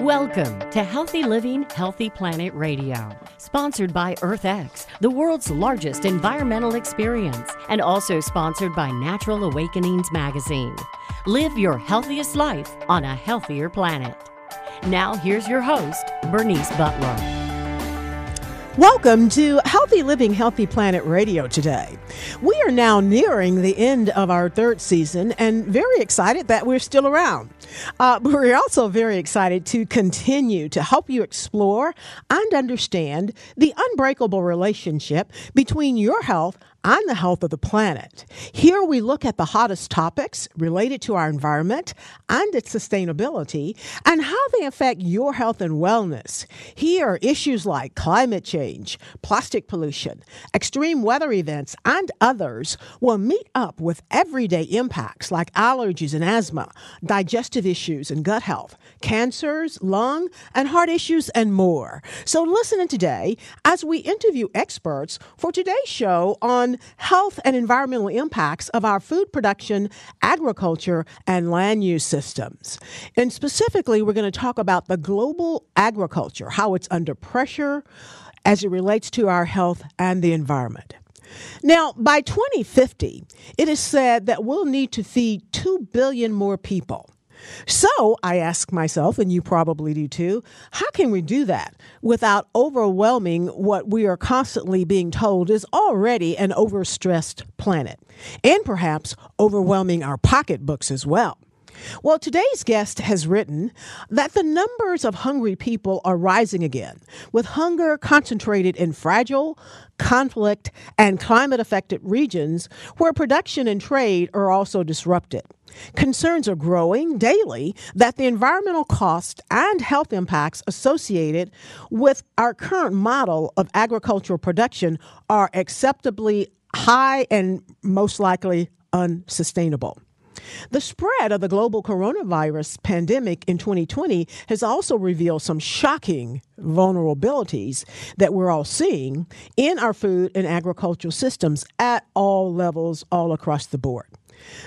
Welcome to Healthy Living, Healthy Planet Radio, sponsored by EarthX, the world's largest environmental experience, and also sponsored by Natural Awakenings magazine. Live your healthiest life on a healthier planet. Now, here's your host, Bernice Butler. Welcome to Healthy Living, Healthy Planet Radio today. We are now nearing the end of our third season and very excited that we're still around. Uh, we're also very excited to continue to help you explore and understand the unbreakable relationship between your health on the health of the planet. Here we look at the hottest topics related to our environment and its sustainability and how they affect your health and wellness. Here are issues like climate change, plastic pollution, extreme weather events, and others will meet up with everyday impacts like allergies and asthma, digestive issues and gut health, cancers, lung and heart issues, and more. So listen in today as we interview experts for today's show on health and environmental impacts of our food production, agriculture, and land use systems. And specifically, we're going to talk about the global agriculture, how it's under pressure as it relates to our health and the environment. Now, by 2050, it is said that we'll need to feed 2 billion more people. So I ask myself, and you probably do too, how can we do that without overwhelming what we are constantly being told is already an overstressed planet, and perhaps overwhelming our pocketbooks as well? Well, today's guest has written that the numbers of hungry people are rising again, with hunger concentrated in fragile, conflict, and climate affected regions where production and trade are also disrupted. Concerns are growing daily that the environmental costs and health impacts associated with our current model of agricultural production are acceptably high and most likely unsustainable. The spread of the global coronavirus pandemic in 2020 has also revealed some shocking vulnerabilities that we're all seeing in our food and agricultural systems at all levels, all across the board.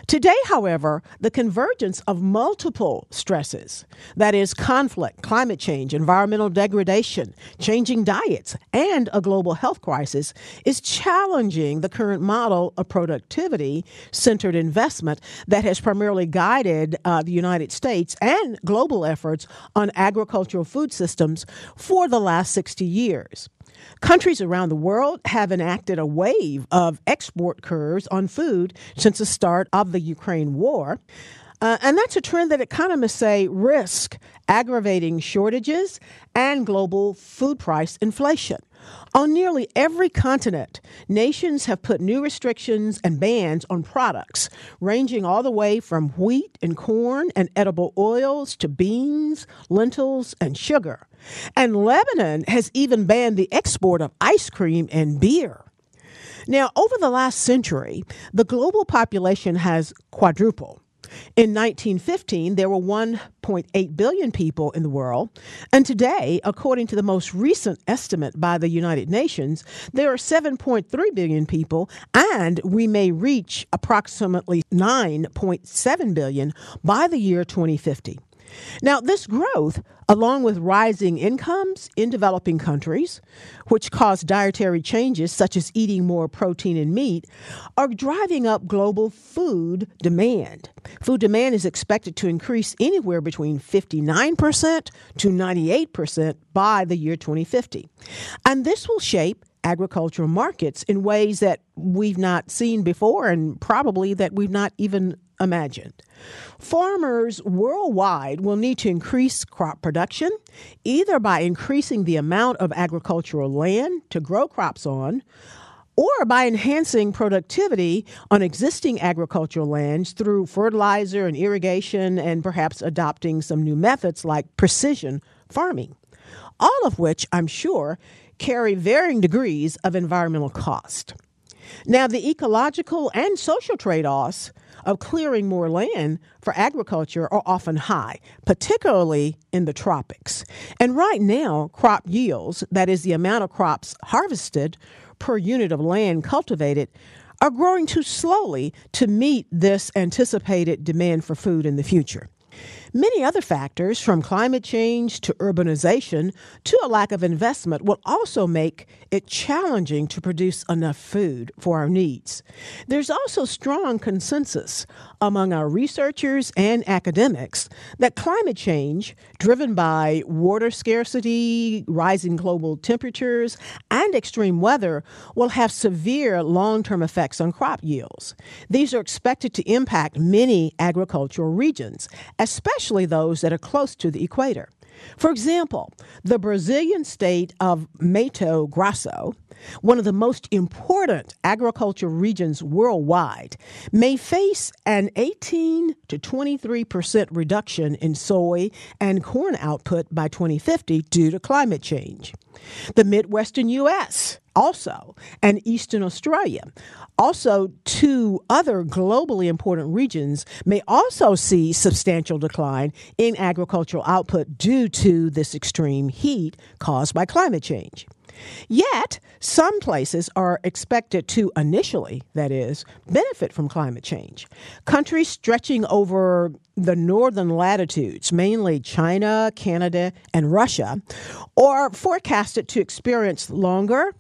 Today, however, the convergence of multiple stresses that is, conflict, climate change, environmental degradation, changing diets, and a global health crisis is challenging the current model of productivity centered investment that has primarily guided uh, the United States and global efforts on agricultural food systems for the last 60 years. Countries around the world have enacted a wave of export curves on food since the start of the Ukraine war. Uh, and that's a trend that economists say risk aggravating shortages and global food price inflation. On nearly every continent, nations have put new restrictions and bans on products, ranging all the way from wheat and corn and edible oils to beans, lentils, and sugar. And Lebanon has even banned the export of ice cream and beer. Now, over the last century, the global population has quadrupled. In 1915, there were 1.8 billion people in the world. And today, according to the most recent estimate by the United Nations, there are 7.3 billion people, and we may reach approximately 9.7 billion by the year 2050. Now, this growth, along with rising incomes in developing countries, which cause dietary changes such as eating more protein and meat, are driving up global food demand. Food demand is expected to increase anywhere between 59% to 98% by the year 2050. And this will shape agricultural markets in ways that we've not seen before and probably that we've not even imagined. Farmers worldwide will need to increase crop production either by increasing the amount of agricultural land to grow crops on or by enhancing productivity on existing agricultural lands through fertilizer and irrigation and perhaps adopting some new methods like precision farming. All of which I'm sure carry varying degrees of environmental cost. Now, the ecological and social trade offs of clearing more land for agriculture are often high, particularly in the tropics. And right now, crop yields, that is, the amount of crops harvested per unit of land cultivated, are growing too slowly to meet this anticipated demand for food in the future. Many other factors, from climate change to urbanization to a lack of investment, will also make it challenging to produce enough food for our needs. There's also strong consensus among our researchers and academics that climate change, driven by water scarcity, rising global temperatures, and extreme weather, will have severe long term effects on crop yields. These are expected to impact many agricultural regions, especially those that are close to the equator. For example, the Brazilian state of Mato Grosso, one of the most important agriculture regions worldwide, may face an 18 to 23 percent reduction in soy and corn output by 2050 due to climate change. The Midwestern U.S also, and Eastern Australia. Also, two other globally important regions may also see substantial decline in agricultural output due to this extreme heat caused by climate change. Yet, some places are expected to initially, that is, benefit from climate change. Countries stretching over the northern latitudes, mainly China, Canada, and Russia, are forecasted to experience longer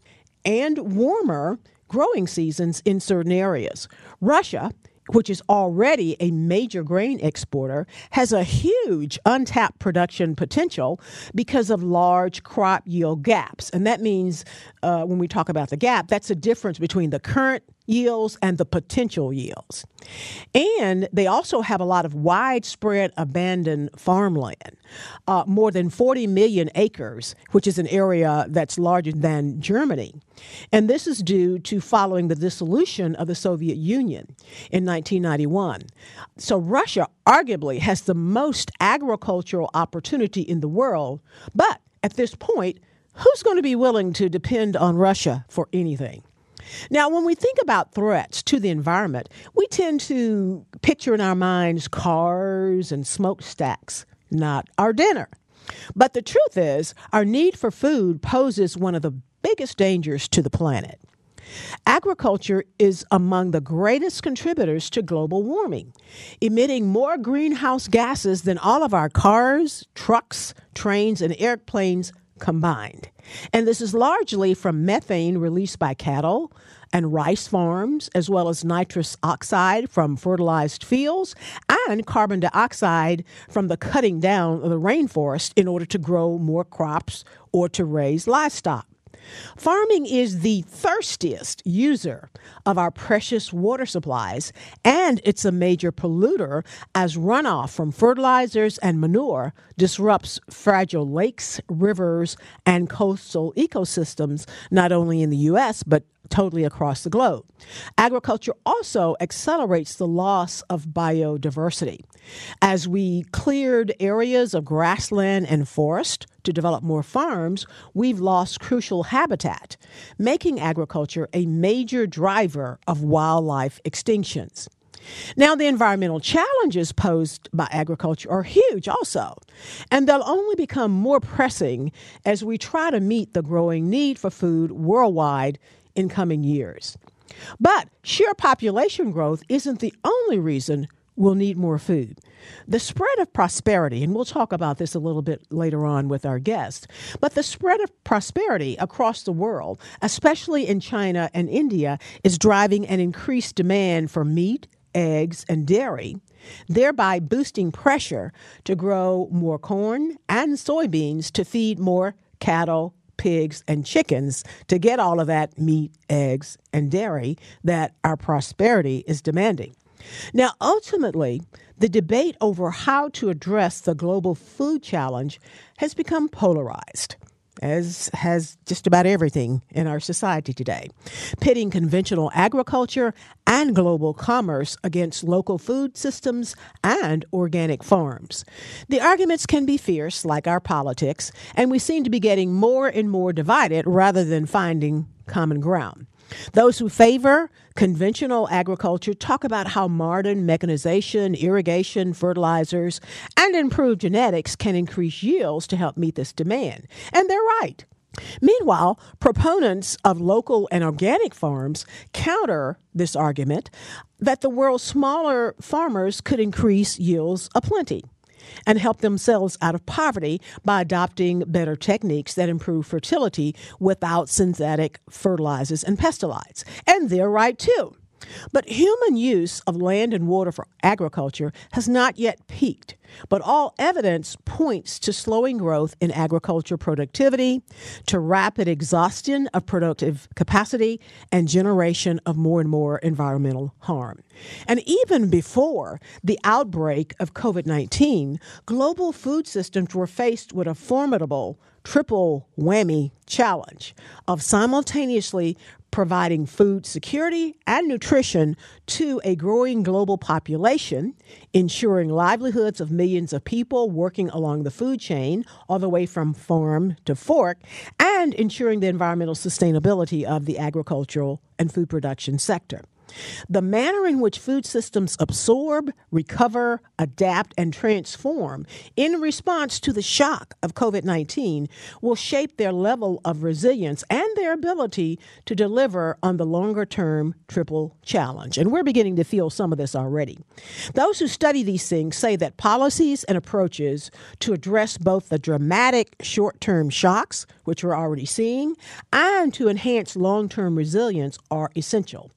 and warmer growing seasons in certain areas. Russia, which is already a major grain exporter, has a huge untapped production potential because of large crop yield gaps. And that means uh, when we talk about the gap, that's the difference between the current yields and the potential yields. And they also have a lot of widespread abandoned farmland, uh, more than 40 million acres, which is an area that's larger than Germany. And this is due to following the dissolution of the Soviet Union in 1991. So Russia arguably has the most agricultural opportunity in the world, but at this point, who's going to be willing to depend on Russia for anything? Now, when we think about threats to the environment, we tend to picture in our minds cars and smokestacks, not our dinner. But the truth is, our need for food poses one of the biggest dangers to the planet. Agriculture is among the greatest contributors to global warming, emitting more greenhouse gases than all of our cars, trucks, trains, and airplanes combined. And this is largely from methane released by cattle and rice farms, as well as nitrous oxide from fertilized fields and carbon dioxide from the cutting down of the rainforest in order to grow more crops or to raise livestock. Farming is the thirstiest user of our precious water supplies, and it's a major polluter as runoff from fertilizers and manure disrupts fragile lakes, rivers, and coastal ecosystems, not only in the U.S., but totally across the globe. Agriculture also accelerates the loss of biodiversity. As we cleared areas of grassland and forest to develop more farms, we've lost crucial habitat, making agriculture a major driver of wildlife extinctions. Now, the environmental challenges posed by agriculture are huge also, and they'll only become more pressing as we try to meet the growing need for food worldwide in coming years. But sheer population growth isn't the only reason we'll need more food. The spread of prosperity, and we'll talk about this a little bit later on with our guest, but the spread of prosperity across the world, especially in China and India, is driving an increased demand for meat, eggs, and dairy, thereby boosting pressure to grow more corn and soybeans to feed more cattle, pigs, and chickens to get all of that meat, eggs, and dairy that our prosperity is demanding. Now, ultimately, the debate over how to address the global food challenge has become polarized as has just about everything in our society today, pitting conventional agriculture and global commerce against local food systems and organic farms. The arguments can be fierce, like our politics, and we seem to be getting more and more divided rather than finding common ground. Those who favor conventional agriculture talk about how modern mechanization, irrigation, fertilizers, and improved genetics can increase yields to help meet this demand. And they're right. Meanwhile, proponents of local and organic farms counter this argument that the world's smaller farmers could increase yields aplenty. And help themselves out of poverty by adopting better techniques that improve fertility without synthetic fertilizers and pesticides. And they're right too. But human use of land and water for agriculture has not yet peaked. But all evidence points to slowing growth in agriculture productivity, to rapid exhaustion of productive capacity, and generation of more and more environmental harm. And even before the outbreak of COVID 19, global food systems were faced with a formidable triple whammy challenge of simultaneously providing food security and nutrition to a growing global population, ensuring livelihoods of millions of people working along the food chain, all the way from farm to fork, and ensuring the environmental sustainability of the agricultural and food production sector. The manner in which food systems absorb, recover, adapt, and transform in response to the shock of COVID 19 will shape their level of resilience and their ability to deliver on the longer term triple challenge. And we're beginning to feel some of this already. Those who study these things say that policies and approaches to address both the dramatic short term shocks, which we're already seeing, and to enhance long term resilience are essential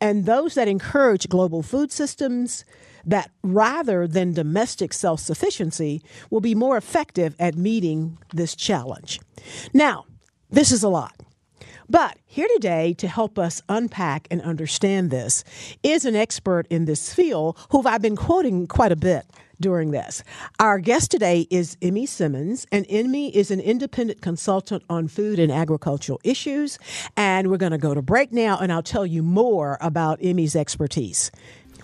and those that encourage global food systems that rather than domestic self sufficiency will be more effective at meeting this challenge. Now, this is a lot. But here today to help us unpack and understand this is an expert in this field who I've been quoting quite a bit during this. Our guest today is Emmy Simmons, and Emmy is an independent consultant on food and agricultural issues. And we're going to go to break now, and I'll tell you more about Emmy's expertise.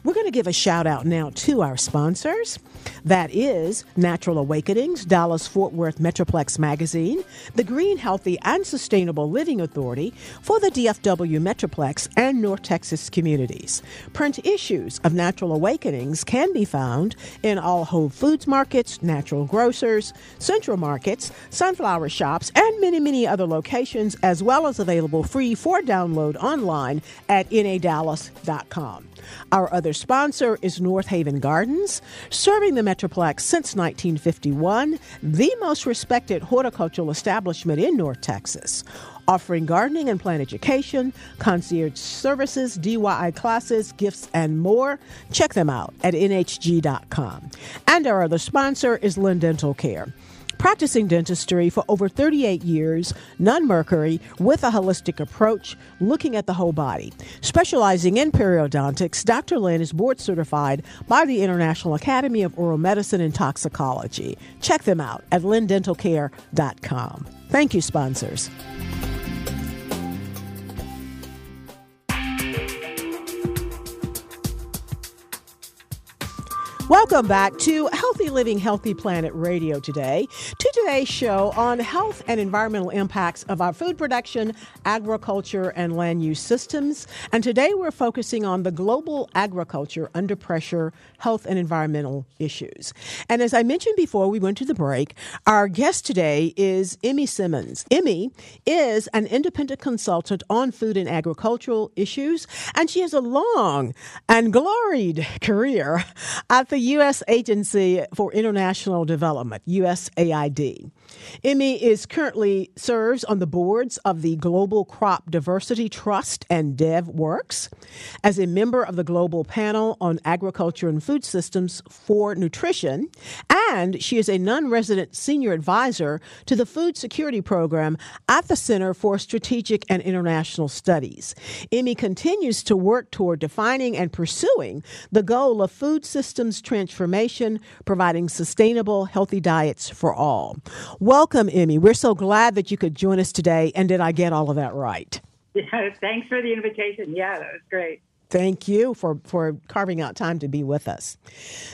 We're going to give a shout out now to our sponsors. That is Natural Awakenings, Dallas Fort Worth Metroplex Magazine, the Green, Healthy, and Sustainable Living Authority for the DFW Metroplex and North Texas communities. Print issues of Natural Awakenings can be found in all Whole Foods markets, natural grocers, central markets, sunflower shops, and many, many other locations, as well as available free for download online at nadallas.com. Our other sponsor is North Haven Gardens, serving the Metroplex since 1951, the most respected horticultural establishment in North Texas offering gardening and plant education, concierge services, DIY classes, gifts, and more. Check them out at nhg.com. And our other sponsor is Lynn Dental Care practicing dentistry for over 38 years, non mercury, with a holistic approach, looking at the whole body. Specializing in periodontics, Dr. Lynn is board certified by the International Academy of Oral Medicine and Toxicology. Check them out at lynndentalcare.com. Thank you, sponsors. Welcome back to Healthy Living, Healthy Planet Radio today. To today's show on health and environmental impacts of our food production, agriculture, and land use systems. And today we're focusing on the global agriculture under pressure, health and environmental issues. And as I mentioned before we went to the break, our guest today is Emmy Simmons. Emmy is an independent consultant on food and agricultural issues, and she has a long and gloried career at the U.S. Agency for International Development, USAID. Emmy is currently serves on the boards of the Global Crop Diversity Trust and DevWorks as a member of the Global Panel on Agriculture and Food Systems for Nutrition, and she is a non-resident senior advisor to the Food Security Program at the Center for Strategic and International Studies. Emmy continues to work toward defining and pursuing the goal of food systems transformation, providing sustainable, healthy diets for all. Welcome, Emmy. We're so glad that you could join us today. And did I get all of that right? Yeah, thanks for the invitation. Yeah, that was great. Thank you for, for carving out time to be with us.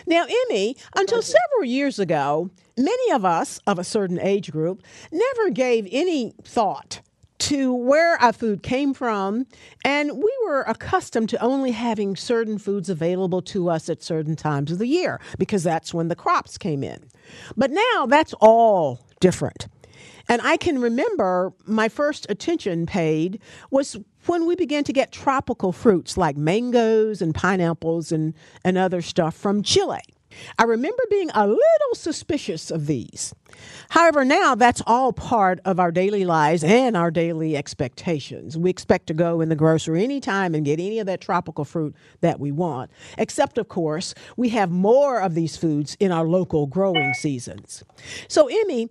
Now, Emmy, until several years ago, many of us of a certain age group never gave any thought to where our food came from, and we were accustomed to only having certain foods available to us at certain times of the year because that's when the crops came in. But now that's all different. And I can remember my first attention paid was when we began to get tropical fruits like mangoes and pineapples and, and other stuff from Chile. I remember being a little suspicious of these. However, now that's all part of our daily lives and our daily expectations. We expect to go in the grocery anytime and get any of that tropical fruit that we want, except, of course, we have more of these foods in our local growing seasons. So, Emmy,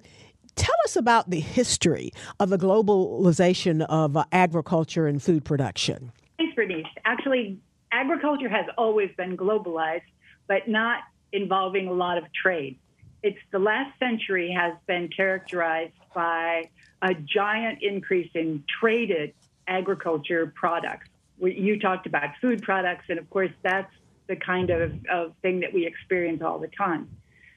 tell us about the history of the globalization of uh, agriculture and food production. Thanks, Bernice. Actually, agriculture has always been globalized, but not involving a lot of trade. It's the last century has been characterized by a giant increase in traded agriculture products. You talked about food products, and of course, that's the kind of, of thing that we experience all the time.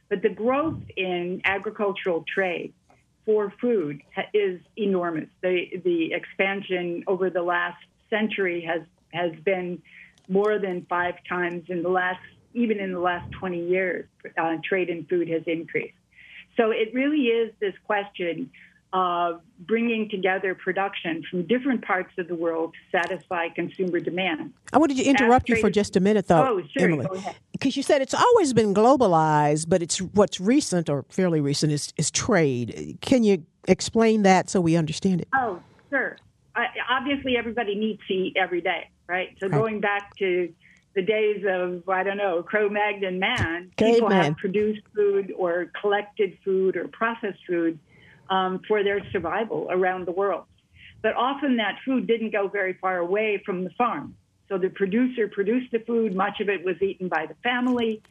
But the growth in agricultural trade for food is enormous. The, the expansion over the last century has, has been more than five times in the last even in the last 20 years, uh, trade in food has increased. So it really is this question of bringing together production from different parts of the world to satisfy consumer demand. I wanted to interrupt you for just a minute, though, oh, sure, Emily, because you said it's always been globalized, but it's what's recent or fairly recent is, is trade. Can you explain that so we understand it? Oh, sure. I, obviously, everybody needs to eat every day, right? So right. going back to the days of I don't know Cro-Magnon man, people have produced food or collected food or processed food um, for their survival around the world. But often that food didn't go very far away from the farm. So the producer produced the food. Much of it was eaten by the family.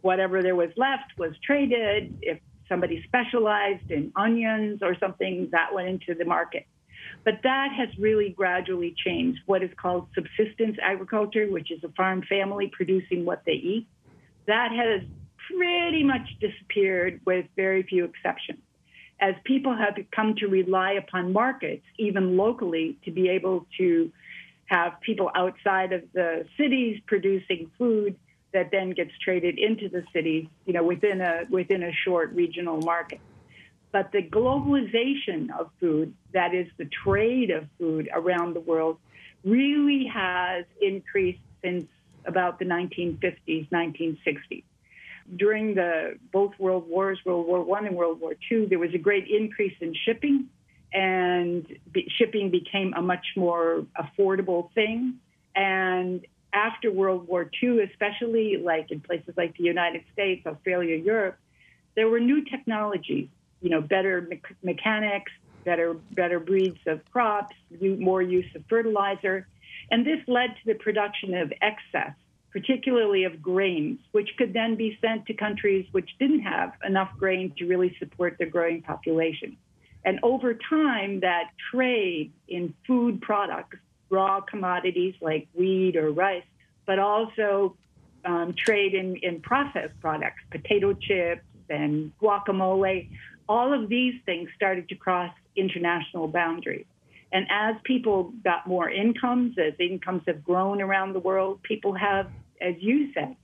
Whatever there was left was traded. If somebody specialized in onions or something, that went into the market. But that has really gradually changed what is called subsistence agriculture, which is a farm family producing what they eat. That has pretty much disappeared with very few exceptions. As people have come to rely upon markets, even locally, to be able to have people outside of the cities producing food that then gets traded into the cities, you know, within a within a short regional market. But the globalization of food, that is the trade of food around the world, really has increased since about the 1950s, 1960s. During the both World Wars, World War One and World War Two, there was a great increase in shipping, and shipping became a much more affordable thing. And after World War II, especially like in places like the United States, Australia, Europe, there were new technologies you know, better me- mechanics, better better breeds of crops, more use of fertilizer, and this led to the production of excess, particularly of grains, which could then be sent to countries which didn't have enough grain to really support their growing population. And over time, that trade in food products, raw commodities like wheat or rice, but also um, trade in, in processed products, potato chips and guacamole, all of these things started to cross international boundaries. And as people got more incomes, as incomes have grown around the world, people have, as you said,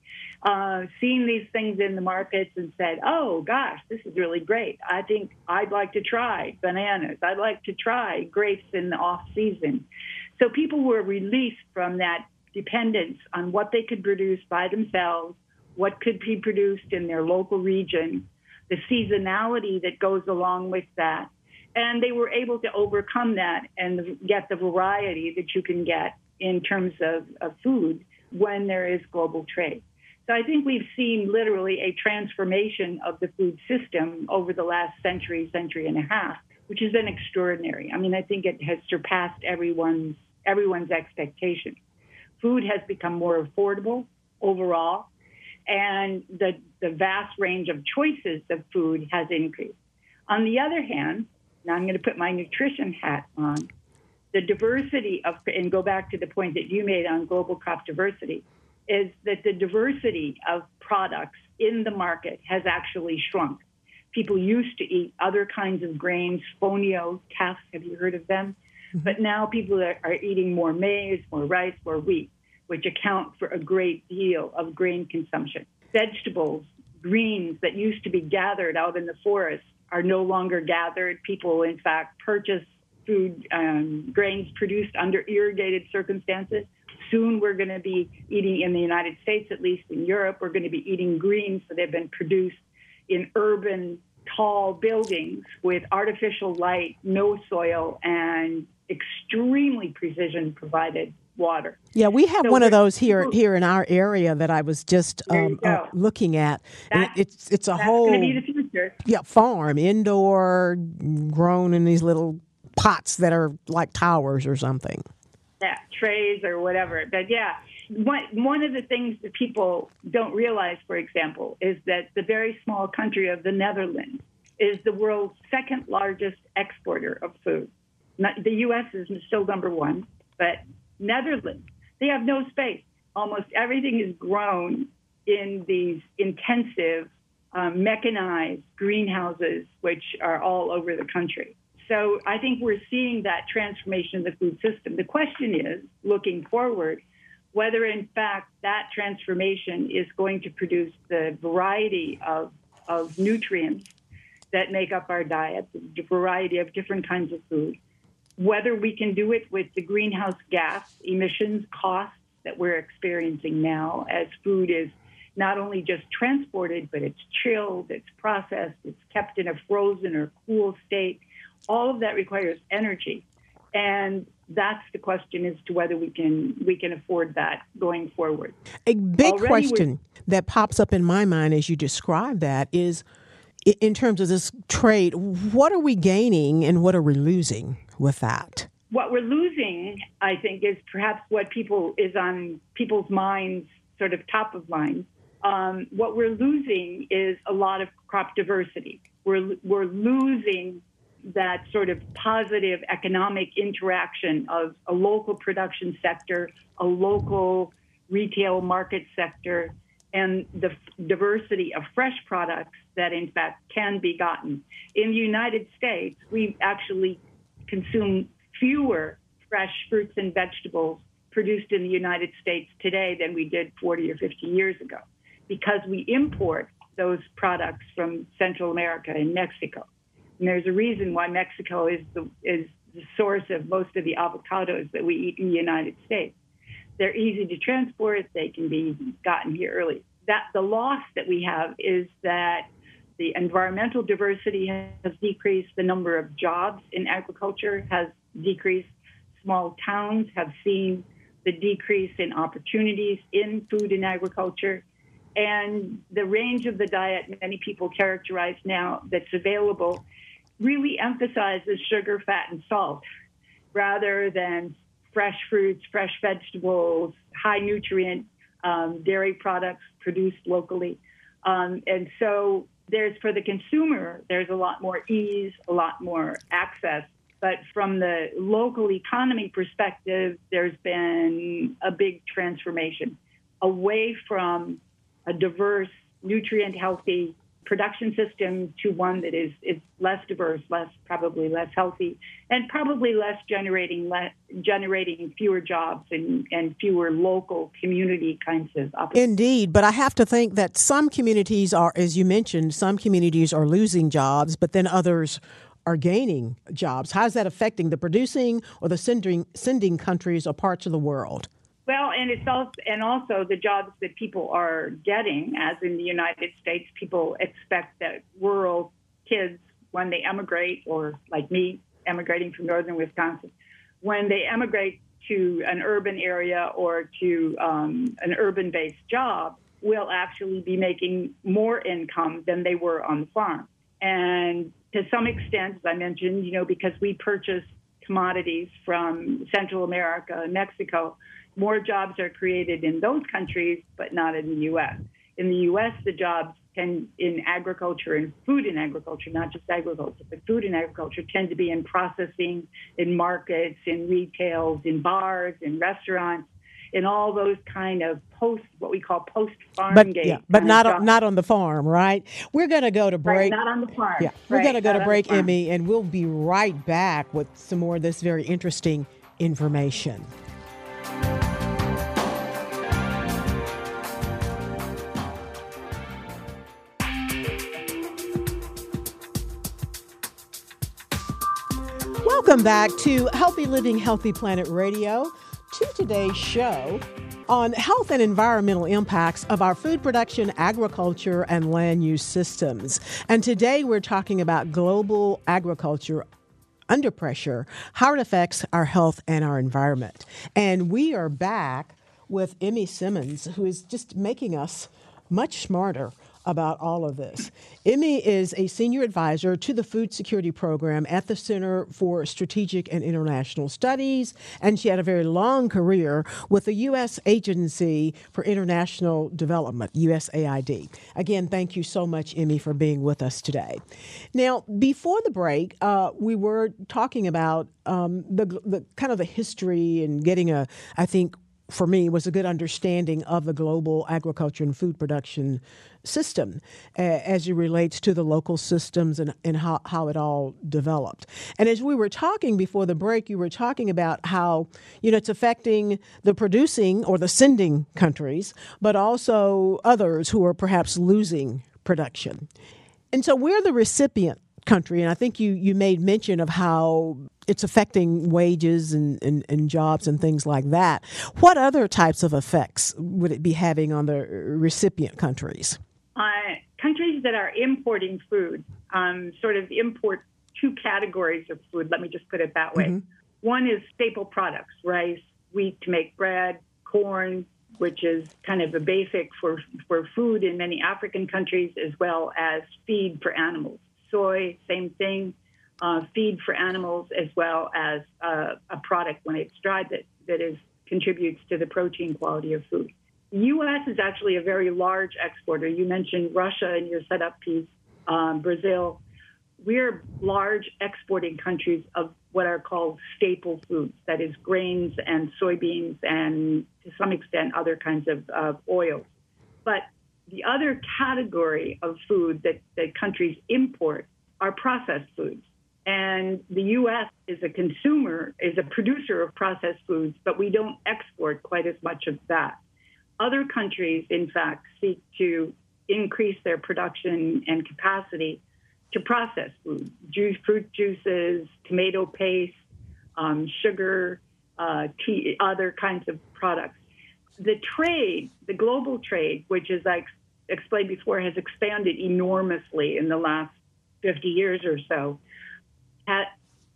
uh, seen these things in the markets and said, oh gosh, this is really great. I think I'd like to try bananas. I'd like to try grapes in the off season. So people were released from that dependence on what they could produce by themselves, what could be produced in their local region, the seasonality that goes along with that. And they were able to overcome that and get the variety that you can get in terms of, of food when there is global trade. So I think we've seen literally a transformation of the food system over the last century, century and a half, which has been extraordinary. I mean, I think it has surpassed everyone's everyone's expectations. Food has become more affordable overall and the, the vast range of choices of food has increased. On the other hand, now I'm going to put my nutrition hat on, the diversity of, and go back to the point that you made on global crop diversity, is that the diversity of products in the market has actually shrunk. People used to eat other kinds of grains, fonio, teff, have you heard of them? Mm-hmm. But now people are, are eating more maize, more rice, more wheat which account for a great deal of grain consumption. Vegetables, greens that used to be gathered out in the forest are no longer gathered. People, in fact, purchase food um, grains produced under irrigated circumstances. soon we're going to be eating in the United States, at least in Europe, we're going to be eating greens. So they've been produced in urban, tall buildings with artificial light, no soil, and extremely precision provided water. Yeah, we have so one of those here here in our area that I was just um, uh, looking at. It's it's a whole yeah farm indoor grown in these little pots that are like towers or something. Yeah, trays or whatever. But yeah, one one of the things that people don't realize, for example, is that the very small country of the Netherlands is the world's second largest exporter of food. Not, the U.S. is still number one, but Netherlands, they have no space. Almost everything is grown in these intensive, um, mechanized greenhouses, which are all over the country. So I think we're seeing that transformation of the food system. The question is, looking forward, whether in fact that transformation is going to produce the variety of, of nutrients that make up our diet, the variety of different kinds of food, whether we can do it with the greenhouse gas emissions costs that we're experiencing now as food is not only just transported, but it's chilled, it's processed, it's kept in a frozen or cool state. All of that requires energy. And that's the question as to whether we can we can afford that going forward. A big Already question that pops up in my mind as you describe that is in terms of this trade, what are we gaining and what are we losing with that? What we're losing, I think, is perhaps what people is on people's minds, sort of top of mind. Um, what we're losing is a lot of crop diversity. We're we're losing that sort of positive economic interaction of a local production sector, a local retail market sector, and the diversity of fresh products that, in fact, can be gotten. In the United States, we actually consume fewer fresh fruits and vegetables produced in the United States today than we did 40 or 50 years ago because we import those products from Central America and Mexico. And there's a reason why Mexico is the, is the source of most of the avocados that we eat in the United States. They're easy to transport. They can be gotten here early. That the loss that we have is that the environmental diversity has decreased. The number of jobs in agriculture has decreased. Small towns have seen the decrease in opportunities in food and agriculture. And the range of the diet many people characterize now that's available really emphasizes sugar, fat, and salt rather than fresh fruits, fresh vegetables, high nutrient um, dairy products produced locally. Um, and so there's for the consumer, there's a lot more ease, a lot more access. But from the local economy perspective, there's been a big transformation away from a diverse, nutrient healthy production system to one that is, is less diverse, less probably less healthy, and probably less generating less, generating fewer jobs and, and fewer local community kinds of opportunities. Indeed, but I have to think that some communities are, as you mentioned, some communities are losing jobs, but then others are gaining jobs. How's that affecting the producing or the sending sending countries or parts of the world? Well, and it's also and also the jobs that people are getting, as in the United States, people expect that rural kids, when they emigrate, or like me, emigrating from northern Wisconsin, when they emigrate to an urban area or to um, an urban-based job, will actually be making more income than they were on the farm. And to some extent, as I mentioned, you know, because we purchase commodities from Central America and Mexico, more jobs are created in those countries, but not in the U.S. In the U.S., the jobs tend in agriculture and food in agriculture, not just agriculture, but food and agriculture tend to be in processing, in markets, in retails, in bars, in restaurants, in all those kind of post what we call post farm but. Yeah, but not on, not on the farm, right? We're going to go to break. Right, not on the farm. Yeah, we're right, going to go to break, Emmy, and we'll be right back with some more of this very interesting information. Welcome back to Healthy Living, Healthy Planet Radio. to today's show on health and environmental impacts of our food production, agriculture, and land use systems. And today we're talking about global agriculture under pressure, how it affects our health and our environment. And we are back with Emmy Simmons, who is just making us much smarter about all of this. Emmy is a senior advisor to the Food Security Program at the Center for Strategic and International Studies, and she had a very long career with the U.S. Agency for International Development, USAID. Again, thank you so much, Emmy, for being with us today. Now, before the break, uh, we were talking about um, the, the kind of the history and getting a, I think, for me was a good understanding of the global agriculture and food production system uh, as it relates to the local systems and, and how, how it all developed. And as we were talking before the break, you were talking about how, you know, it's affecting the producing or the sending countries, but also others who are perhaps losing production. And so we're the recipient country, and I think you, you made mention of how it's affecting wages and, and, and, jobs and things like that. What other types of effects would it be having on the recipient countries? Uh, countries that are importing food um, sort of import two categories of food. Let me just put it that way. Mm-hmm. One is staple products, rice, wheat to make bread, corn, which is kind of a basic for, for food in many African countries, as well as feed for animals. Soy, same thing, uh, feed for animals, as well as uh, a product when it's dried that, that is contributes to the protein quality of food. U.S. is actually a very large exporter. You mentioned Russia in your setup piece, um, Brazil. We're large exporting countries of what are called staple foods, that is, grains and soybeans and to some extent other kinds of, of oils. But the other category of food that, that countries import are processed foods. And the U.S. is a consumer, is a producer of processed foods, but we don't export quite as much of that. Other countries, in fact, seek to increase their production and capacity to process food, juice, fruit juices, tomato paste, um, sugar, uh, tea, other kinds of products. The trade, the global trade, which, as I explained before, has expanded enormously in the last 50 years or so,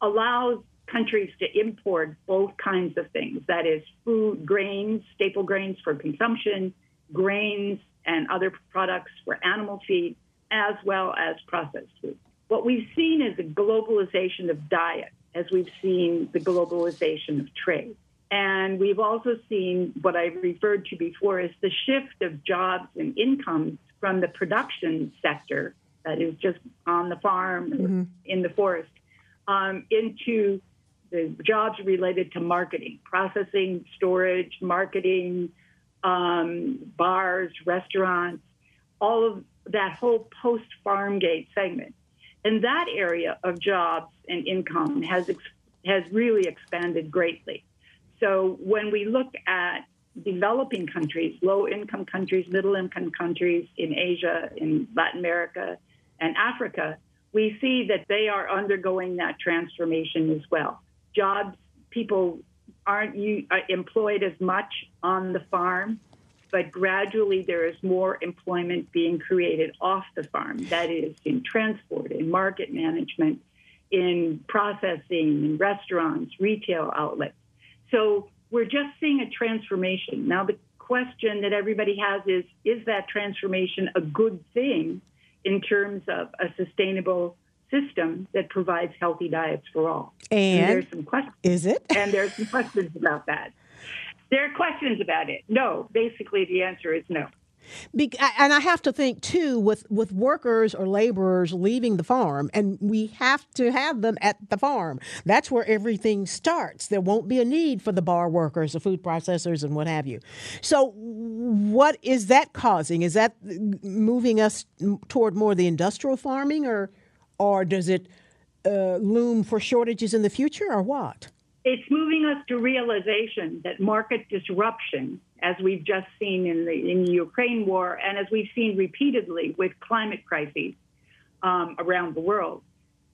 allows countries to import both kinds of things that is, food, grains, staple grains for consumption, grains and other products for animal feed, as well as processed food. What we've seen is a globalization of diet, as we've seen the globalization of trade. And we've also seen what I referred to before is the shift of jobs and incomes from the production sector, that is just on the farm, mm-hmm. in the forest, um, into jobs related to marketing, processing, storage, marketing, um, bars, restaurants, all of that whole post farm gate segment. And that area of jobs and income has ex- has really expanded greatly. So when we look at developing countries, low income countries, middle income countries in Asia, in Latin America, and Africa, we see that they are undergoing that transformation as well jobs, people aren't you, uh, employed as much on the farm, but gradually there is more employment being created off the farm. That is in transport, in market management, in processing, in restaurants, retail outlets. So we're just seeing a transformation. Now, the question that everybody has is is that transformation a good thing in terms of a sustainable system that provides healthy diets for all. And, and there's some questions. Is it? and there's some questions about that. There are questions about it. No, basically the answer is no. Be- and I have to think too with with workers or laborers leaving the farm, and we have to have them at the farm. That's where everything starts. There won't be a need for the bar workers, the food processors, and what have you. So, what is that causing? Is that moving us toward more the industrial farming, or or does it uh, loom for shortages in the future, or what? It's moving us to realization that market disruption, as we've just seen in the in the Ukraine war, and as we've seen repeatedly with climate crises um, around the world,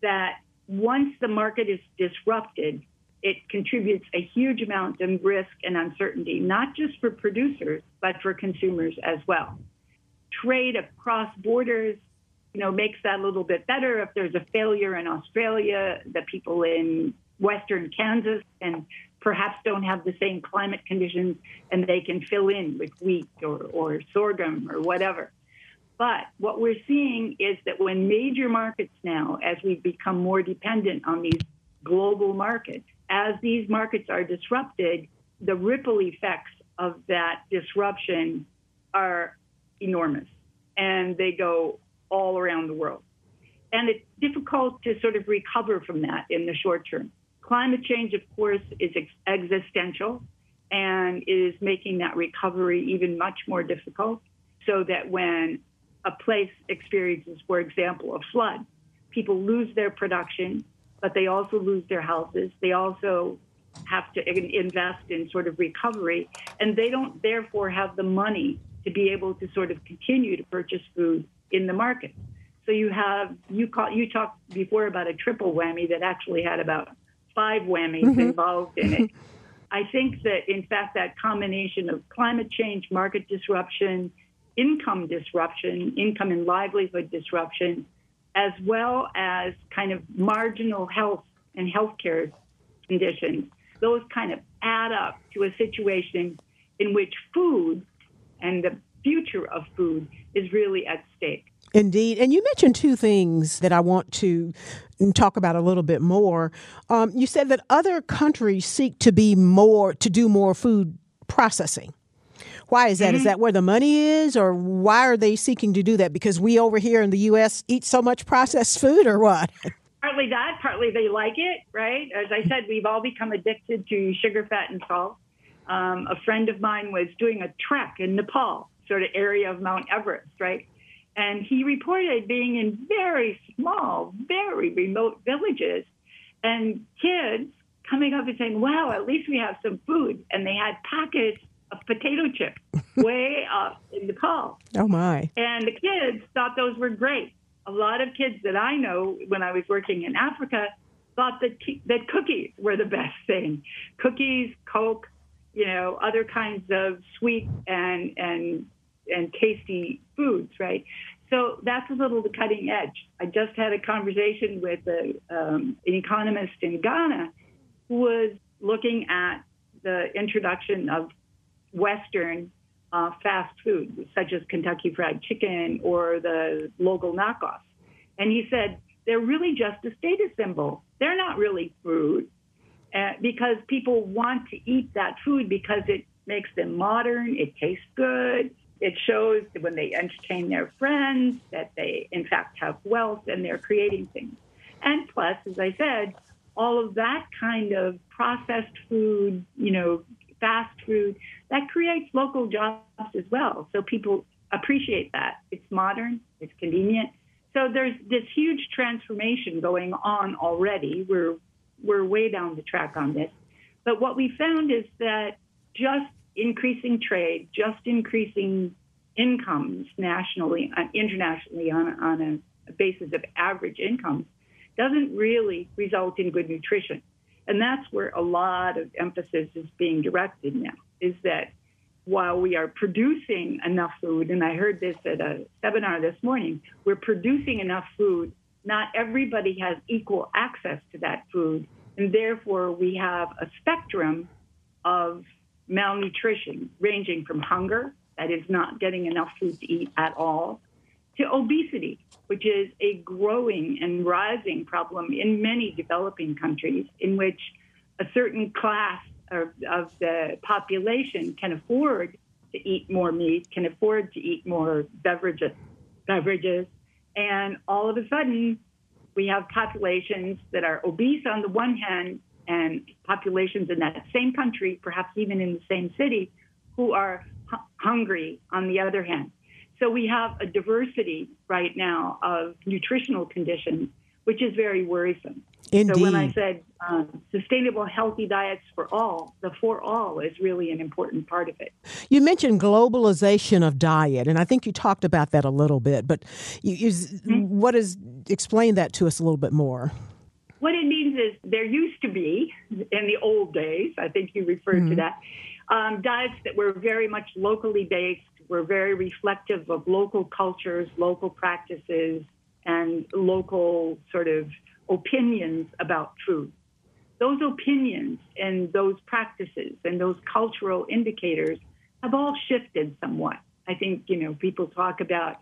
that once the market is disrupted, it contributes a huge amount of risk and uncertainty, not just for producers, but for consumers as well. Trade across borders, you know, makes that a little bit better. If there's a failure in Australia, the people in Western Kansas and perhaps don't have the same climate conditions and they can fill in with wheat or, or sorghum or whatever. But what we're seeing is that when major markets now, as we become more dependent on these global markets, as these markets are disrupted, the ripple effects of that disruption are enormous and they go all around the world. And it's difficult to sort of recover from that in the short term. Climate change, of course, is ex- existential and is making that recovery even much more difficult. So that when a place experiences, for example, a flood, people lose their production, but they also lose their houses. They also have to invest in sort of recovery, and they don't therefore have the money to be able to sort of continue to purchase food in the market. So you have you call you talked before about a triple whammy that actually had about five whammies mm-hmm. involved in it. I think that in fact that combination of climate change, market disruption, income disruption, income and livelihood disruption, as well as kind of marginal health and healthcare conditions. Those kind of add up to a situation in which food and the future of food is really at stake. Indeed. And you mentioned two things that I want to talk about a little bit more. Um, you said that other countries seek to be more, to do more food processing. Why is that? Mm-hmm. Is that where the money is, or why are they seeking to do that? Because we over here in the U.S. eat so much processed food, or what? Partly that, partly they like it, right? As I said, we've all become addicted to sugar, fat, and salt. Um, a friend of mine was doing a trek in Nepal, sort of area of Mount Everest, right? And he reported being in very small, very remote villages, and kids coming up and saying, "Wow, at least we have some food." And they had packets of potato chips way up in Nepal. Oh my! And the kids thought those were great. A lot of kids that I know when I was working in Africa thought that that cookies were the best thing. Cookies, Coke, you know, other kinds of sweet and and and tasty foods, right? So that's a little the cutting edge. I just had a conversation with a, um, an economist in Ghana who was looking at the introduction of Western uh, fast food, such as Kentucky Fried Chicken or the local knockoffs. And he said, they're really just a status symbol. They're not really food uh, because people want to eat that food because it makes them modern, it tastes good, it shows that when they entertain their friends that they, in fact, have wealth and they're creating things. And plus, as I said, all of that kind of processed food, you know, fast food, that creates local jobs as well. So people appreciate that. It's modern, it's convenient. So there's this huge transformation going on already. We're we're way down the track on this. But what we found is that just increasing trade, just increasing incomes nationally, uh, internationally on, on a basis of average incomes doesn't really result in good nutrition. And that's where a lot of emphasis is being directed now, is that while we are producing enough food, and I heard this at a seminar this morning, we're producing enough food. Not everybody has equal access to that food. And therefore, we have a spectrum of malnutrition ranging from hunger, that is not getting enough food to eat at all, to obesity, which is a growing and rising problem in many developing countries in which a certain class of, of the population can afford to eat more meat, can afford to eat more beverages, beverages, and all of a sudden we have populations that are obese on the one hand and populations in that same country, perhaps even in the same city, who are hungry on the other hand. So we have a diversity right now of nutritional conditions, which is very worrisome. Indeed. So when I said um, sustainable, healthy diets for all, the for all is really an important part of it. You mentioned globalization of diet, and I think you talked about that a little bit. But you, you, mm-hmm. what is explain that to us a little bit more? What it means means is there used to be, in the old days, I think you referred mm-hmm. to that, um, diets that were very much locally based, were very reflective of local cultures, local practices, and local sort of opinions about food. Those opinions and those practices and those cultural indicators have all shifted somewhat. I think, you know, people talk about,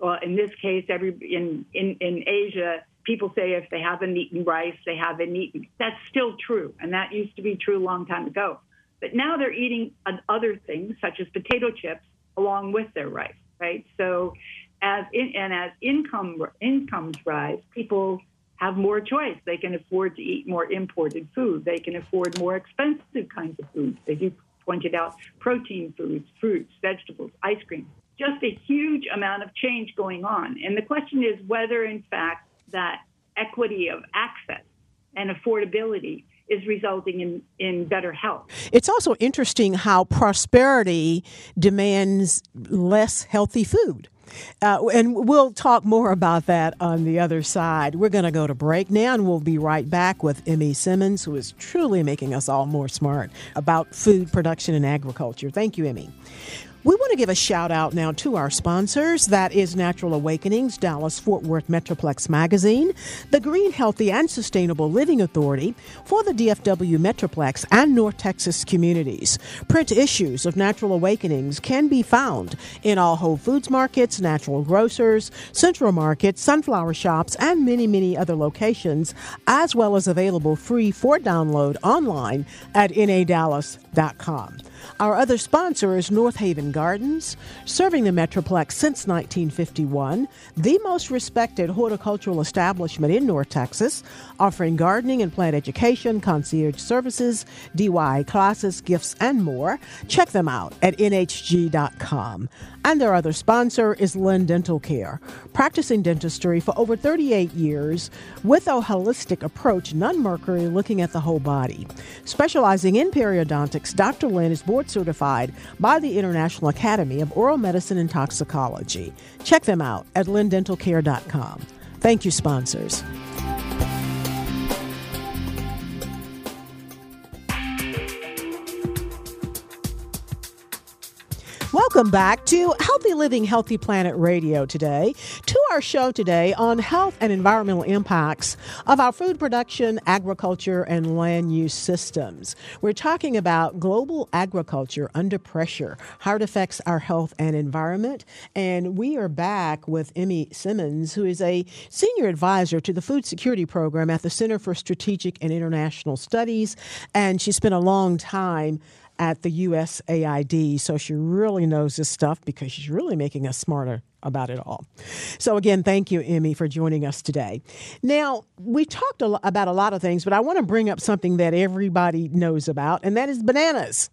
well, in this case, every in, in, in Asia, people say if they haven't eaten rice, they haven't eaten. That's still true, and that used to be true a long time ago. But now they're eating other things, such as potato chips, along with their rice, right? So, as in, and as income incomes rise, people have more choice. They can afford to eat more imported food. They can afford more expensive kinds of foods. As you pointed out, protein foods, fruits, vegetables, ice cream. Just a huge amount of change going on. And the question is whether, in fact, that equity of access and affordability is resulting in, in better health. It's also interesting how prosperity demands less healthy food. Uh, and we'll talk more about that on the other side. We're going to go to break now, and we'll be right back with Emmy Simmons, who is truly making us all more smart about food production and agriculture. Thank you, Emmy. We want to give a shout out now to our sponsors. That is Natural Awakenings, Dallas Fort Worth Metroplex Magazine, the Green, Healthy, and Sustainable Living Authority for the DFW Metroplex and North Texas communities. Print issues of Natural Awakenings can be found in all Whole Foods markets, natural grocers, central markets, sunflower shops, and many, many other locations, as well as available free for download online at nadallas.com. Our other sponsor is North Haven Gardens, serving the Metroplex since 1951, the most respected horticultural establishment in North Texas, offering gardening and plant education, concierge services, DIY classes, gifts, and more. Check them out at nhg.com. And their other sponsor is Lynn Dental Care, practicing dentistry for over 38 years with a holistic approach, none mercury, looking at the whole body. Specializing in periodontics, Dr. Lynn is board certified by the International Academy of Oral Medicine and Toxicology. Check them out at lynndentalcare.com. Thank you, sponsors. Welcome back to Healthy Living, Healthy Planet Radio today. To our show today on health and environmental impacts of our food production, agriculture, and land use systems. We're talking about global agriculture under pressure, how it affects our health and environment. And we are back with Emmy Simmons, who is a senior advisor to the Food Security Program at the Center for Strategic and International Studies. And she spent a long time at the USAID. So she really knows this stuff because she's really making us smarter about it all. So, again, thank you, Emmy, for joining us today. Now, we talked a about a lot of things, but I want to bring up something that everybody knows about, and that is bananas.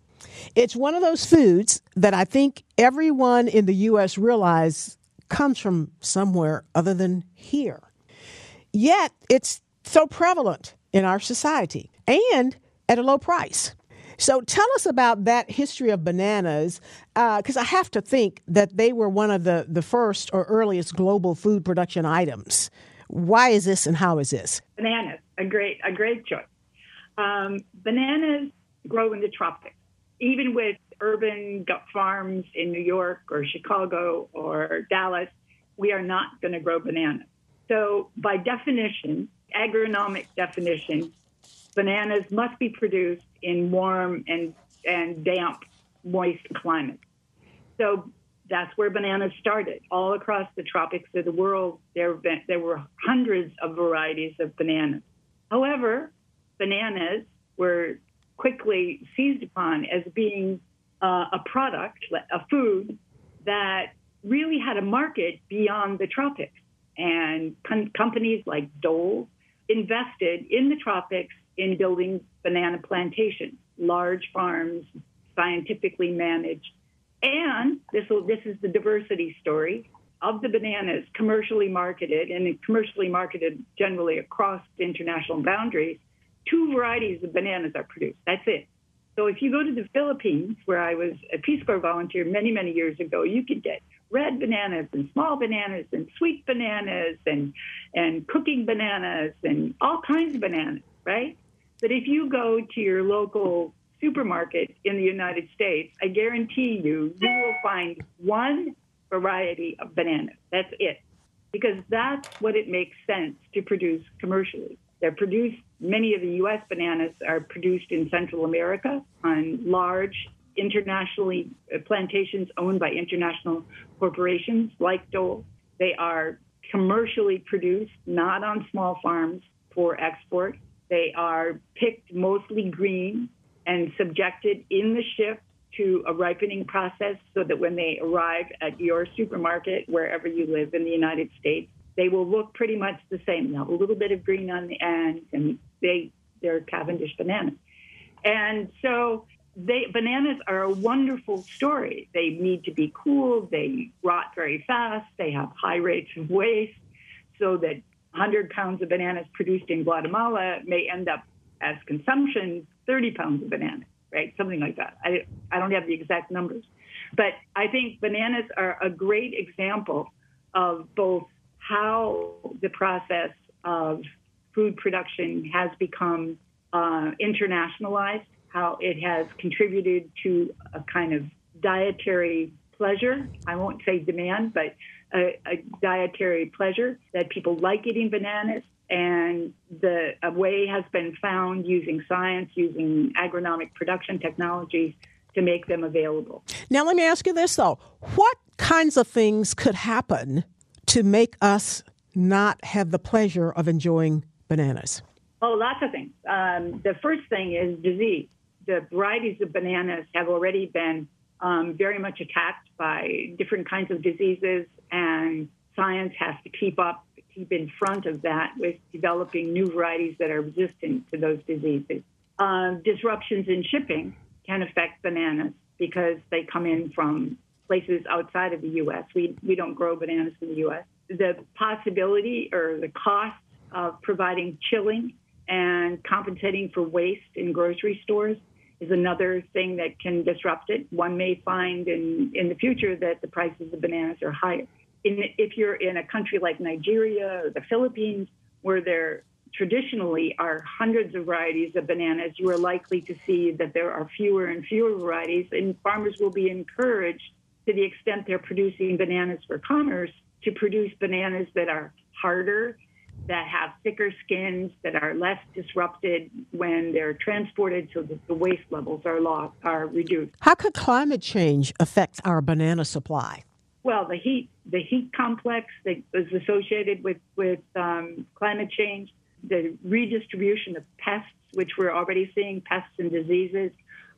It's one of those foods that I think everyone in the U.S. realizes comes from somewhere other than here. Yet, it's so prevalent in our society and at a low price. So tell us about that history of bananas, because uh, I have to think that they were one of the, the first or earliest global food production items. Why is this and how is this? Bananas, a great, a great choice. Um, bananas grow in the tropics, even with urban farms in New York or Chicago or Dallas. We are not going to grow bananas. So, by definition, agronomic definition, bananas must be produced in warm and, and damp, moist climates. So that's where bananas started. All across the tropics of the world, there, been, there were hundreds of varieties of bananas. However, bananas were quickly seized upon as being uh, a product, a food that really had a market beyond the tropics. And com- companies like Dole invested in the tropics in building banana plantations, large farms, scientifically managed. And this, will, this is the diversity story of the bananas commercially marketed and commercially marketed generally across international boundaries. Two varieties of bananas are produced. That's it. So if you go to the Philippines, where I was a Peace Corps volunteer many, many years ago, you could get red bananas and small bananas and sweet bananas and and cooking bananas and all kinds of bananas. right? But if you go to your local supermarket in the United States, I guarantee you, you will find one variety of bananas. That's it. Because that's what it makes sense to produce commercially. They're produced, many of the U.S. bananas are produced in Central America on large internationally uh, plantations owned by international corporations like Dole. They are commercially produced, not on small farms for export. They are picked mostly green and subjected in the ship to a ripening process so that when they arrive at your supermarket, wherever you live in the United States, they will look pretty much the same. Now, a little bit of green on the end, and they they're Cavendish bananas. And so they bananas are a wonderful story. They need to be cooled. They rot very fast. They have high rates of waste, so that 100 pounds of bananas produced in Guatemala may end up as consumption 30 pounds of bananas, right? Something like that. I I don't have the exact numbers, but I think bananas are a great example of both how the process of food production has become uh, internationalized how it has contributed to a kind of dietary pleasure. I won't say demand, but a, a dietary pleasure that people like eating bananas. And the a way has been found using science, using agronomic production technologies to make them available. Now, let me ask you this though: What kinds of things could happen to make us not have the pleasure of enjoying bananas? Oh, lots of things. Um, the first thing is disease the varieties of bananas have already been um, very much attacked by different kinds of diseases, and science has to keep up, keep in front of that with developing new varieties that are resistant to those diseases. Uh, disruptions in shipping can affect bananas because they come in from places outside of the U.S. We, we don't grow bananas in the U.S. The possibility or the cost of providing chilling and compensating for waste in grocery stores is another thing that can disrupt it. One may find in, in the future that the prices of bananas are higher. In, if you're in a country like Nigeria or the Philippines, where there traditionally are hundreds of varieties of bananas, you are likely to see that there are fewer and fewer varieties, and farmers will be encouraged to the extent they're producing bananas for commerce to produce bananas that are harder that have thicker skins that are less disrupted when they're transported so that the waste levels are lost, are reduced. How could climate change affect our banana supply? Well, the heat the heat complex that is associated with with um, climate change, the redistribution of pests, which we're already seeing pests and diseases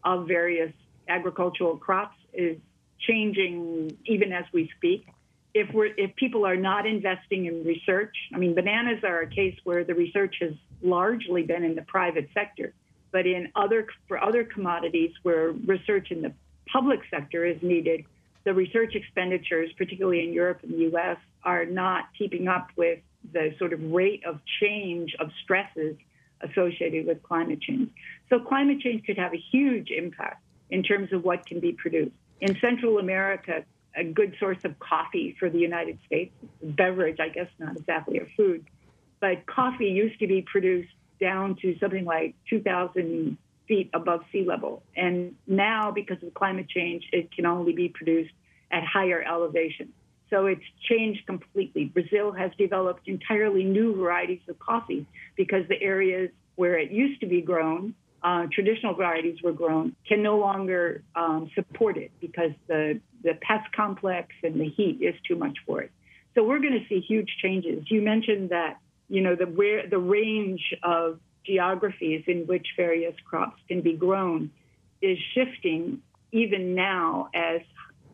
of various agricultural crops, is changing even as we speak if we're if people are not investing in research, I mean, bananas are a case where the research has largely been in the private sector, but in other for other commodities where research in the public sector is needed, the research expenditures, particularly in Europe and the U.S., are not keeping up with the sort of rate of change of stresses associated with climate change. So climate change could have a huge impact in terms of what can be produced. In Central America, a good source of coffee for the United States. Beverage, I guess, not exactly a food, but coffee used to be produced down to something like 2,000 feet above sea level. And now, because of climate change, it can only be produced at higher elevation. So it's changed completely. Brazil has developed entirely new varieties of coffee because the areas where it used to be grown uh, traditional varieties were grown can no longer um, support it because the, the pest complex and the heat is too much for it. So we're going to see huge changes. You mentioned that you know the where the range of geographies in which various crops can be grown is shifting even now as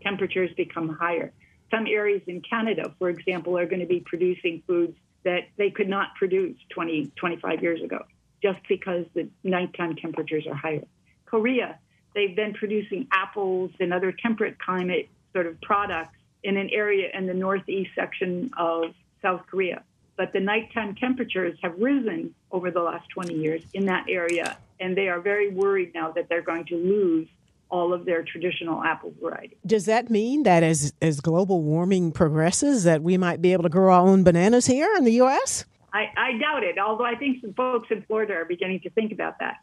temperatures become higher. Some areas in Canada, for example, are going to be producing foods that they could not produce 20, 25 years ago just because the nighttime temperatures are higher. Korea, they've been producing apples and other temperate climate sort of products in an area in the northeast section of South Korea. But the nighttime temperatures have risen over the last 20 years in that area, and they are very worried now that they're going to lose all of their traditional apple varieties. Does that mean that as as global warming progresses that we might be able to grow our own bananas here in the US? I, I doubt it, although I think some folks in Florida are beginning to think about that.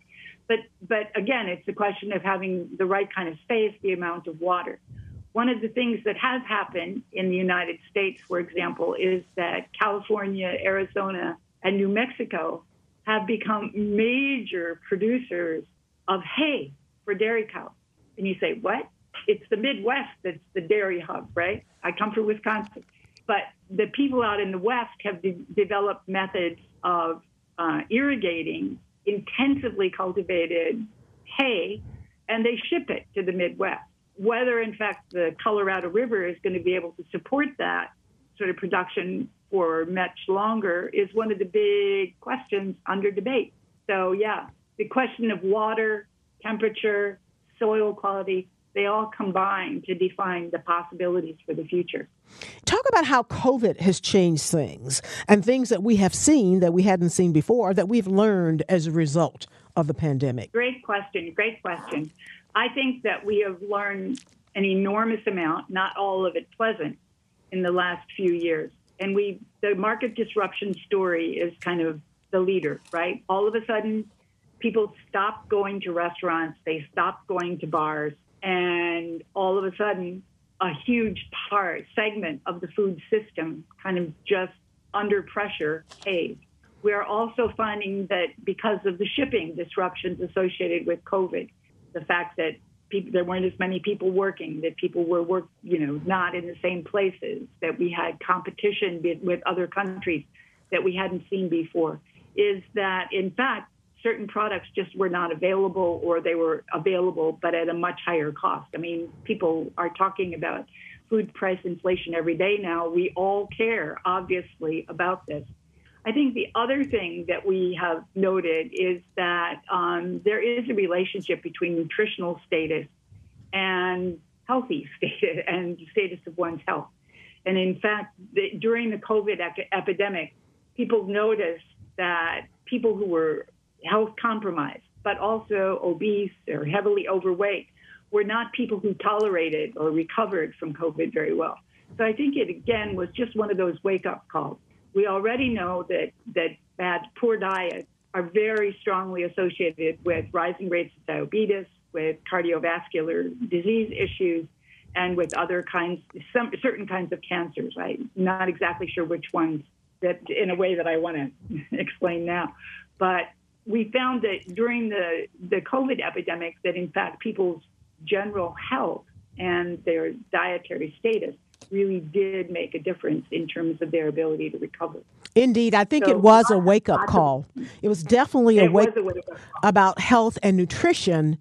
But, but again, it's a question of having the right kind of space, the amount of water. One of the things that has happened in the United States, for example, is that California, Arizona, and New Mexico have become major producers of hay for dairy cows. And you say, what? It's the Midwest that's the dairy hub, right? I come from Wisconsin. But the people out in the West have de- developed methods of uh, irrigating intensively cultivated hay, and they ship it to the Midwest. Whether, in fact, the Colorado River is going to be able to support that sort of production for much longer is one of the big questions under debate. So, yeah, the question of water, temperature, soil quality, they all combine to define the possibilities for the future. Talk about how COVID has changed things and things that we have seen that we hadn't seen before that we've learned as a result of the pandemic. Great question. Great question. I think that we have learned an enormous amount, not all of it pleasant, in the last few years. And we, the market disruption story is kind of the leader, right? All of a sudden, people stopped going to restaurants, they stopped going to bars, and all of a sudden, a huge part, segment of the food system kind of just under pressure caved. We are also finding that because of the shipping disruptions associated with COVID, the fact that people, there weren't as many people working, that people were work, you know, not in the same places, that we had competition with other countries that we hadn't seen before, is that in fact certain products just were not available or they were available but at a much higher cost. I mean, people are talking about food price inflation every day now. We all care, obviously, about this. I think the other thing that we have noted is that um, there is a relationship between nutritional status and healthy status and status of one's health. And in fact, the, during the COVID epidemic, people noticed that people who were health compromised, but also obese or heavily overweight, were not people who tolerated or recovered from COVID very well. So I think it again was just one of those wake up calls. We already know that that bad poor diets are very strongly associated with rising rates of diabetes, with cardiovascular disease issues, and with other kinds, some certain kinds of cancers. I'm not exactly sure which ones that in a way that I want to explain now, but we found that during the, the COVID epidemic, that in fact people's general health and their dietary status really did make a difference in terms of their ability to recover. Indeed, I think so, it was a wake up call. It was definitely a wake, up about health and nutrition,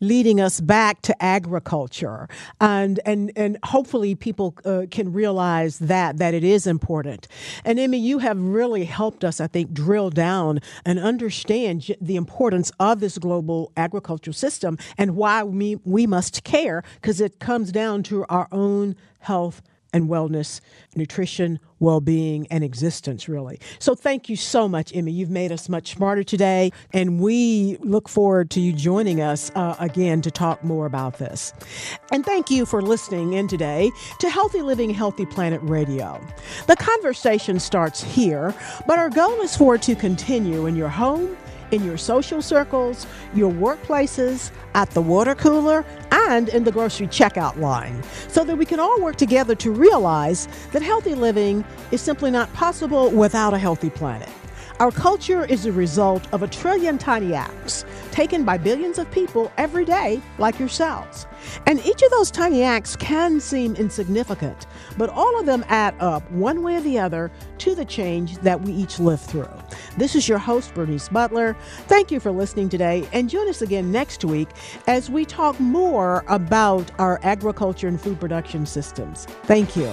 leading us back to agriculture, and and and hopefully people uh, can realize that that it is important. And Emmy, you have really helped us, I think, drill down and understand the importance of this global agricultural system and why we we must care because it comes down to our own health and wellness, nutrition, well being, and existence, really. So, thank you so much, Emmy. You've made us much smarter today, and we look forward to you joining us uh, again to talk more about this. And thank you for listening in today to Healthy Living, Healthy Planet Radio. The conversation starts here, but our goal is for it to continue in your home in your social circles, your workplaces, at the water cooler, and in the grocery checkout line, so that we can all work together to realize that healthy living is simply not possible without a healthy planet. Our culture is a result of a trillion tiny acts taken by billions of people every day, like yourselves. And each of those tiny acts can seem insignificant, but all of them add up, one way or the other, to the change that we each live through. This is your host, Bernice Butler. Thank you for listening today, and join us again next week as we talk more about our agriculture and food production systems. Thank you.